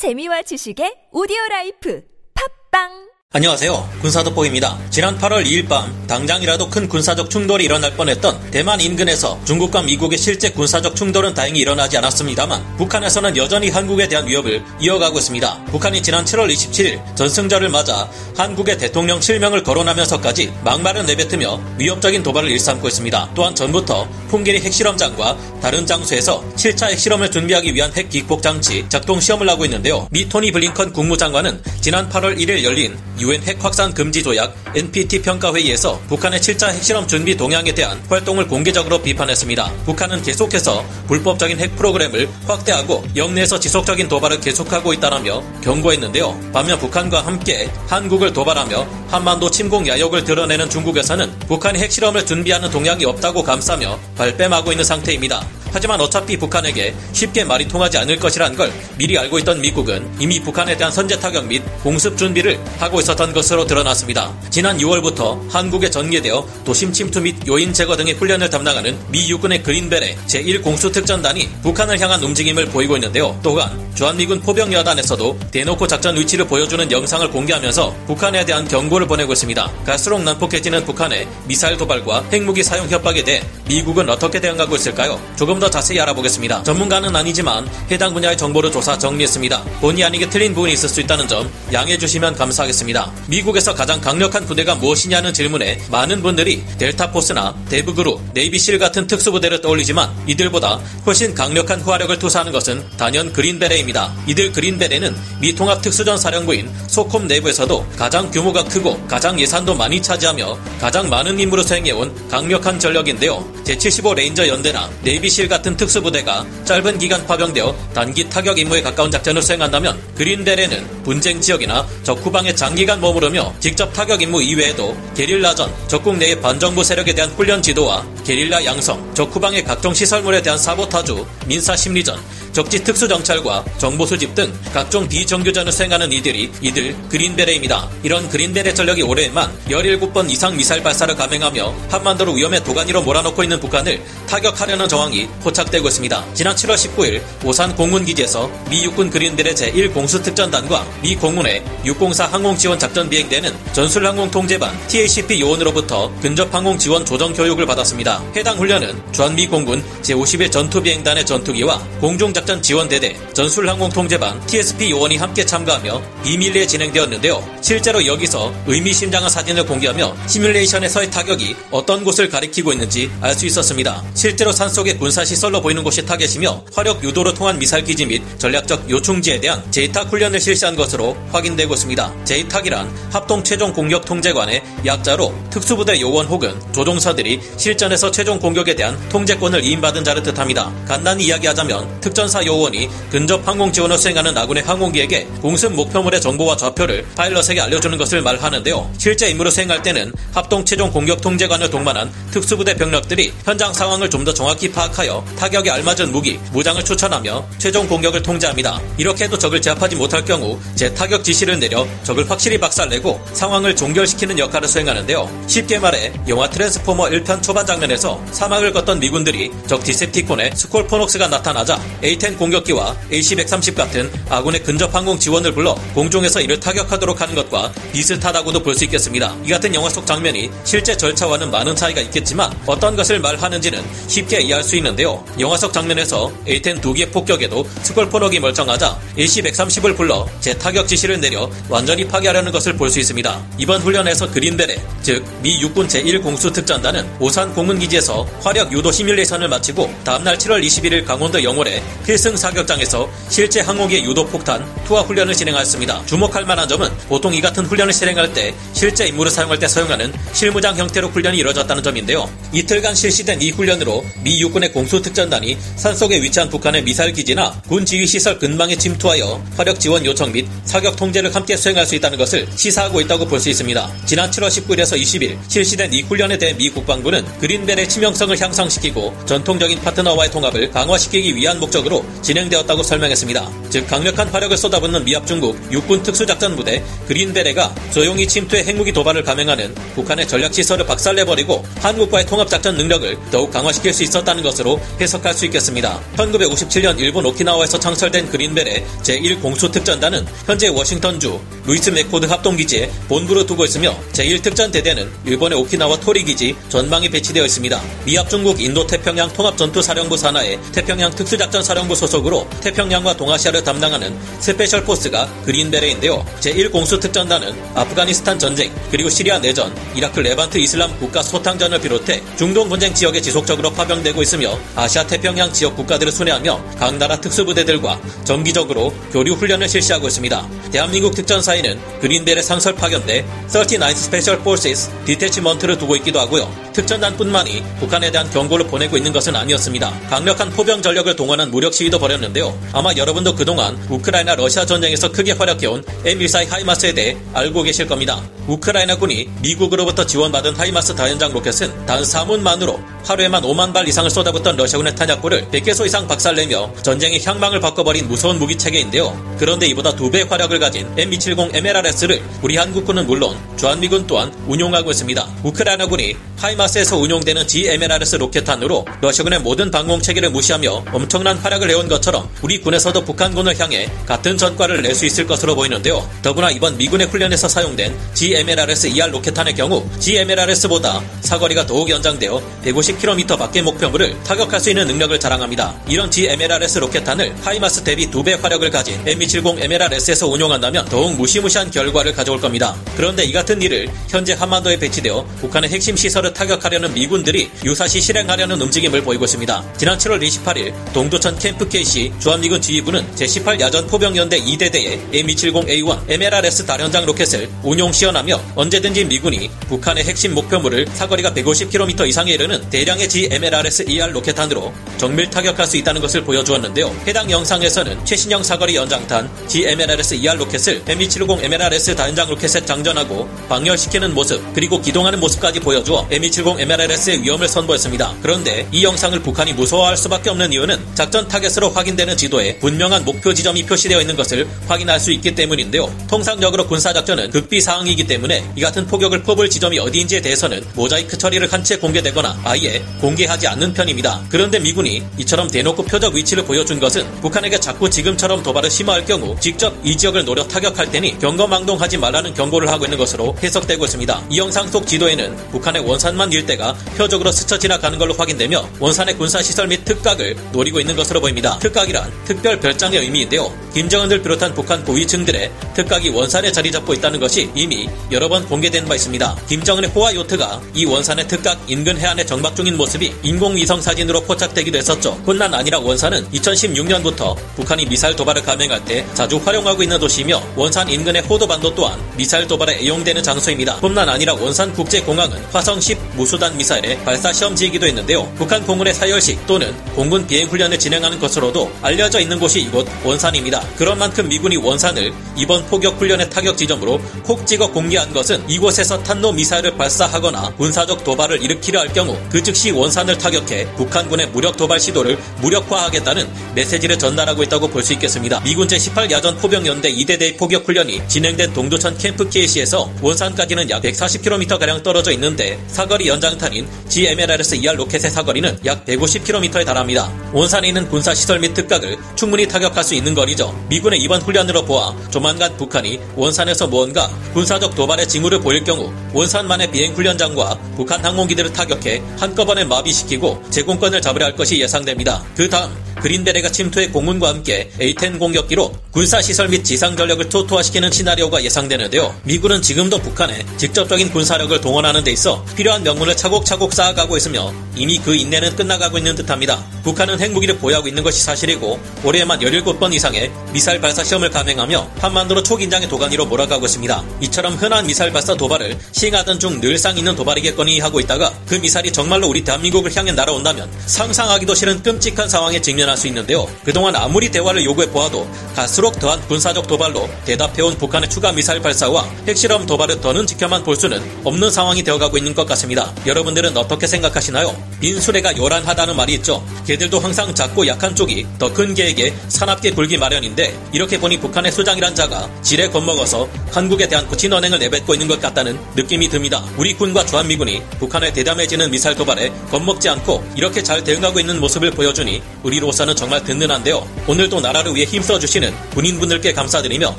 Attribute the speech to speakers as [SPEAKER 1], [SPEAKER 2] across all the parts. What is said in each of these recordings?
[SPEAKER 1] 재미와 지식의 오디오 라이프. 팟빵
[SPEAKER 2] 안녕하세요. 군사도보입니다. 지난 8월 2일 밤 당장이라도 큰 군사적 충돌이 일어날 뻔했던 대만 인근에서 중국과 미국의 실제 군사적 충돌은 다행히 일어나지 않았습니다만 북한에서는 여전히 한국에 대한 위협을 이어가고 있습니다. 북한이 지난 7월 27일 전승절을 맞아 한국의 대통령 실명을 거론하면서까지 막말을 내뱉으며 위협적인 도발을 일삼고 있습니다. 또한 전부터 풍계리 핵실험장과 다른 장소에서 7차 핵실험을 준비하기 위한 핵 기폭 장치 작동 시험을 하고 있는데요. 미 토니 블링컨 국무장관은 지난 8월 1일 열린 유엔 핵 확산 금지 조약 NPT 평가 회의에서 북한의 7차 핵실험 준비 동향에 대한 활동을 공개적으로 비판했습니다. 북한은 계속해서 불법적인 핵 프로그램을 확대하고 영내에서 지속적인 도발을 계속하고 있다라며 경고했는데요. 반면 북한과 함께 한국을 도발하며 한반도 침공 야욕을 드러내는 중국에서는 북한이 핵실험을 준비하는 동향이 없다고 감싸며 발뺌하고 있는 상태입니다. 하지만 어차피 북한에게 쉽게 말이 통하지 않을 것이란 걸 미리 알고 있던 미국은 이미 북한에 대한 선제 타격 및 공습 준비를 하고 있었던 것으로 드러났습니다. 지난 6월부터 한국에 전개되어 도심 침투 및 요인 제거 등의 훈련을 담당하는 미 육군의 그린벨의 제1공수특전단이 북한을 향한 움직임을 보이고 있는데요. 또한 주한미군 포병 여단에서도 대놓고 작전 위치를 보여주는 영상을 공개하면서 북한에 대한 경고를 보내고 있습니다. 갈수록 난폭해지는 북한의 미사일 도발과 핵무기 사용 협박에 대해 미국은 어떻게 대응하고 있을까요? 조금 더 자세히 알아보겠습니다. 전문가는 아니지만 해당 분야의 정보를 조사 정리했습니다. 본의 아니게 틀린 부분이 있을 수 있다는 점 양해해 주시면 감사하겠습니다. 미국에서 가장 강력한 부대가 무엇이냐는 질문에 많은 분들이 델타포스나 데브그루, 네이비실 같은 특수부대를 떠올리지만 이들보다 훨씬 강력한 후화력을 투사하는 것은 단연 그린베레입니다. 이들 그린베레는 미 통합특수전 사령부인 SOCOM 내부에서도 가장 규모가 크고 가장 예산도 많이 차지하며 가장 많은 임무를 수행해온 강력한 전력인데요. 제75 레인저 연대나 네이비실 같은 특수부대가 짧은 기간 파병되어 단기 타격 임무에 가까운 작전을 수행한다면 그린베레는 분쟁 지역이나 적 후방에 장기간 머무르며 직접 타격 임무 이외에도 게릴라전, 적국 내의 반정부 세력에 대한 훈련 지도와 게릴라 양성, 적 후방의 각종 시설물에 대한 사보타주, 민사 심리전, 적지 특수 정찰과 정보 수집 등 각종 비정규전을 수행하는 이들이 이들 그린베레입니다. 이런 그린베레 전력이 올해에만 17번 이상 미사일 발사를 감행하며 한반도를 위험의 도가니로 몰아넣고 있는 북한을 타격하려는 정황이 포착되고 있습니다. 지난 7월 19일 오산 공군기지에서 미 육군 그린베레 제1공수특전단과 미 공군의 604 항공지원 작전 비행대는 전술항공통제반 TACP 요원으로부터 근접항공 지원 조정 교육을 받았습니다. 해당 훈련은 주한미 공군 제51 전투비행단의 전투기와 공중 작전 지원대대, 전술항공통제반, TSP 요원이 함께 참가하며 비밀리에 진행되었는데요. 실제로 여기서 의미심장한 사진을 공개하며 시뮬레이션에서의 타격이 어떤 곳을 가리키고 있는지 알 수 있었습니다. 실제로 산속의 군사 시설로 보이는 곳이 타겟이며 화력 유도로 통한 미사일 기지 및 전략적 요충지에 대한 JTAC 훈련을 실시한 것으로 확인되고 있습니다. JTAC이란 합동 최종 공격 통제관의 약자로 특수부대 요원 혹은 조종사들이 실전에서 최종 공격에 대한 통제권을 위임받은 자를 뜻합니다. 간단히 이야기하자면 특전사 요원이 근접 항공 지원을 수행하는 아군의 항공기에게 공습 목표물의 정보와 좌표를 파일럿에게 알려주는 것을 말하는데요. 실제 임무를 수행할 때는 합동 최종 공격 통제관을 동반한 특수부대 병력들이 현장 상황을 좀 더 정확히 파악하여 타격에 알맞은 무기, 무장을 추천하며 최종 공격을 통제합니다. 이렇게 해도 적을 제압하지 못할 경우 재타격 지시를 내려 적을 확실히 박살내고 상황을 종결시키는 역할을 수행하는데요. 쉽게 말해 영화 트랜스포머 1편 초반 장면에서 사막을 걷던 미군들이 적 디셉티콘의 스콜포녹스가 나타나자 A-10 공격기와 AC-130 같은 아군의 근접 항공 지원을 불러 공중에서 이를 타격하도록 하는 것과 비슷하다고도 볼 수 있겠습니다. 이 같은 영화 속 장면이 실제 절차와는 많은 차이가 있겠지만 어떤 것을 말하는지는 쉽게 이해할 수 있는데 요. 영화 속 장면에서 A-10 두 개의 폭격에도 스콜포녹이 멀쩡하자 AC-130을 불러 재타격 지시를 내려 완전히 파괴하려는 것을 볼 수 있습니다. 이번 훈련에서 그린베레, 즉미 육군 제1공수특전단은 오산 공군기지에서 화력 유도 시뮬레이션을 마치고 다음날 7월 21일 강원도 영월에 필승 사격장에서 실제 항공기의 유도 폭탄 투하 훈련을 진행하였습니다. 주목할 만한 점은 보통 이 같은 훈련을 실행할 때 실제 임무를 사용할 때 사용하는 실무장 형태로 훈련이 이뤄졌다는 점인데요. 이틀간 실시된 이 훈련으로 미 육군의 공수 특전단이 산속에 위치한 북한의 미사일 기지나 군 지휘 시설 근방에 침투하여 화력 지원 요청 및 사격 통제를 함께 수행할 수 있다는 것을 시사하고 있다고 볼 수 있습니다. 지난 7월 19일에서 20일 실시된 이 훈련에 대해 미 국방부는 그린벨의 치명성을 향상시키고 전통적인 파트너와의 통합을 강화시키기 위한 목적으로 진행되었다고 설명했습니다. 즉 강력한 화력을 쏟아붓는 미합 중국 육군 특수작전부대 그린베레가 조용히 침투해 핵무기 도발을 감행하는 북한의 전략시설을 박살내버리고 한국과의 통합작전 능력을 더욱 강화시킬 수 있었다는 것으로 해석할 수 있겠습니다. 1957년 일본 오키나와에서 창설된 그린베레 제1공수특전단은 현재 워싱턴주 루이스 맥코드 합동기지에 본부를 두고 있으며 제1특전대대는 일본의 오키나와 토리기지 전방에 배치되어 있습니다. 미합 중국 인도태평양 통합전투사령부 산하의 태평양 특수작전사령부 소속으로 태평양과 동아시아를 담당하는 Special Force가 그린베레인데요. 제1공수특전단은 아프가니스탄 전쟁 그리고 시리아 내전, 이라크 레반트 이슬람 국가 소탕전을 비롯해 중동 분쟁 지역에 지속적으로 파병되고 있으며 아시아 태평양 지역 국가들을 순회하며 각 나라 특수부대들과 정기적으로 교류 훈련을 실시하고 있습니다. 대한민국 특전사에는 그린베레 상설 파견대 39th Special Forces Detachment를 두고 있기도 하고요. 특전단뿐만이 북한에 대한 경고를 보내고 있는 것은 아니었습니다. 강력한 포병 전력을 동원한 무력 시위도 벌였는데요. 아마 여러분도 그동안 우크라이나 러시아 전쟁에서 크게 활약해온 M14 하이마스에 대해 알고 계실 겁니다. 우크라이나군이 미국으로부터 지원받은 하이마스 다연장 로켓은 단 4문만으로 하루에만 5만 발 이상을 쏟아붓던 러시아군의 탄약고를 100개 소 이상 박살내며 전쟁의 향방을 바꿔버린 무서운 무기 체계인데요. 그런데 이보다 두배 화력을 가진 M270 MLRS를 우리 한국군은 물론 주한미군 또한 운용하고 있습니다. 우크라이나군이 하이마스에서 운용되는 GMLRS 로켓탄으로 러시아군의 모든 방공 체계를 무시하며 엄청난 활약을 해온 것처럼 우리 군에서도 북한군을 향해 같은 전과를 낼 수 있을 것으로 보이는데요. 더구나 이번 미군의 훈련에서 사용된 GMLRS ER 로켓탄의 경우 GMLRS보다 사거리가 더욱 연장되어 150km 밖의 목표물을 타격 할 수 있는 능력을 자랑합니다. 이런 GMLRS 로켓탄을 하이마스 대비 2배 화력을 가진 M270 MLRS에서 운용한다면 더욱 무시무시한 결과를 가져올 겁니다. 그런데 이 같은 일을 현재 한반도에 배치되어 북한의 핵심 시설을 타격하려는 미군들이 유사시 실행하려는 움직임을 보이고 있습니다. 지난 7월 28일 동두천 캠프 케이시 주한미군 지휘부는 제18 야전 포병연대 2대대에 M270A1 MLRS 다연장 로켓을 운용 시연하며 언제든지 미군이 북한의 핵심 목표물을 사거리가 150km 이상에 이르는 대량의 GMLRS ER 로켓 탄으로 정밀 타격할 수 있다는 것을 보여주었는데요. 해당 영상에서는 최신형 사거리 연장탄 GMLRS ER 로켓을 M270 MLRS 다연장 로켓에 장전하고 방열시키는 모습 그리고 기동하는 모습까지 보여주어 M270 MLRS의 위용을 선보였습니다. 그런데 이 영상을 북한이 무서워할 수밖에 없는 이유는 작전 타겟으로 확인되는 지도에 분명한 목표 지점이 표시되어 있는 것을 확인할 수 있기 때문인데요. 통상적으로 군사작전은 극비 사항이기 때문에 이 같은 포격을 퍼부을 지점이 어디인지에 대해서는 모자이크 처리를 한 채 공개되거나 아예 공개하지 않는 편입니다. 그런데 미군이 이처럼 대놓고 표적 위치를 보여준 것은 북한에게 자꾸 지금처럼 도발을 심화할 경우 직접 이 지역을 노려 타격할 테니 경거망동하지 말라는 경고를 하고 있는 것으로 해석되고 있습니다. 이 영상 속 지도에는 북한의 원산만 일대가 표적으로 스쳐 지나가는 걸로 확인되며 원산의 군사시설 및 특각을 노리고 있는 것으로 보입니다. 특각이란 특별 별장의 의미인데요. 김정은을 비롯한 북한 고위층들의 특각이 원산에 자리 잡고 있다는 것이 이미 여러 번 공개된 바 있습니다. 김정은의 호화 요트가 이 원산의 특각 인근 해안에 정박 중인 모습이 인공위성 사진으로 포착되기도 했었죠. 뿐만 아니라 원산은 2016년부터 북한이 미사일 도발을 감행할 때 자주 활용하고 있는 도시이며 원산 인근의 호도반도 또한 미사일 도발에 애용되는 장소입니다. 뿐만 아니라 원산 국제공항은 화성 10 무수단 미사일의 발사 시험지이기도 했는데요. 북한 공군의 사열식 또는 공군 비행 훈련을 진행하는 것으로도 알려져 있는 곳이 이곳 원산입니다. 그런 만큼 미군이 원산을 이번 포격훈련의 타격 지점으로 콕 찍어 공개한 것은 이곳에서 탄도 미사일을 발사하거나 군사적 도발을 일으키려 할 경우 그 즉시 원산을 타격해 북한군의 무력 도발 시도를 무력화하겠다는 메시지를 전달하고 있다고 볼 수 있겠습니다. 미군 제18 야전 포병연대 2대대 포격 훈련이 진행된 동두천 캠프 케이시에서 원산까지는 약 140km가량 떨어져 있는데 사거리 연장탄인 GMLRS ER 로켓의 사거리는 약 150km에 달합니다. 원산에 있는 군사시설 및 특각을 충분히 타격할 수 있는 거리죠. 미군의 이번 훈련으로 보아 조만간 북한이 원산에서 무언가 군사적 도발의 징후를 보일 경우 원산만의 비행 훈련장과 북한 항공기들을 타격해 한꺼번에 마비시키고 제공권을 잡으려 할 것이 예상됩니다. 그 다음 그린베레가 침투해 공군과 함께 A-10 공격기로 군사시설 및 지상전력을 초토화시키는 시나리오가 예상되는데요. 미군은 지금도 북한에 직접적인 군사력을 동원하는 데 있어 필요한 명분을 차곡차곡 쌓아가고 있으며 이미 그 인내는 끝나가고 있는 듯합니다. 북한은 핵무기를 보유하고 있는 것이 사실이고 올해에만 17번 이상의 미사일 발사 시험을 감행하며 한반도로 초긴장의 도가니로 몰아가고 있습니다. 이처럼 흔한 미사일 발사 도발을 시행하던 중 늘상 있는 도발이겠거니 하고 있다가 그 미사일이 정말로 우리 대한민국을 향해 날아온다면 상상하기도 싫은 끔찍한 상황에 직면할 수 있는데요. 그동안 아무리 대화를 요구해 보아도 가슴 갈수록 더한 군사적 도발로 대답해온 북한의 추가 미사일 발사와 핵실험 도발을 더는 지켜만 볼 수는 없는 상황이 되어가고 있는 것 같습니다. 여러분들은 어떻게 생각하시나요? 빈수레가 요란하다는 말이 있죠. 개들도 항상 작고 약한 쪽이 더 큰 개에게 사납게 굴기 마련인데 이렇게 보니 북한의 수장이란 자가 지레 겁먹어서 한국에 대한 고친 언행을 내뱉고 있는 것 같다는 느낌이 듭니다. 우리 군과 주한미군이 북한의 대담해지는 미사일 도발에 겁먹지 않고 이렇게 잘 대응하고 있는 모습을 보여주니 우리로서는 정말 든든한데요. 오늘도 나라를 위해 힘써주시는 군인분들께 감사드리며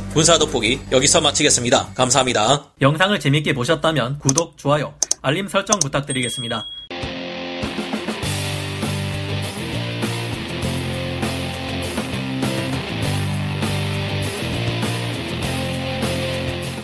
[SPEAKER 2] 군사 돋보기 여기서 마치겠습니다. 감사합니다.
[SPEAKER 3] 영상을 재밌게 보셨다면 구독, 좋아요, 알림 설정 부탁드리겠습니다.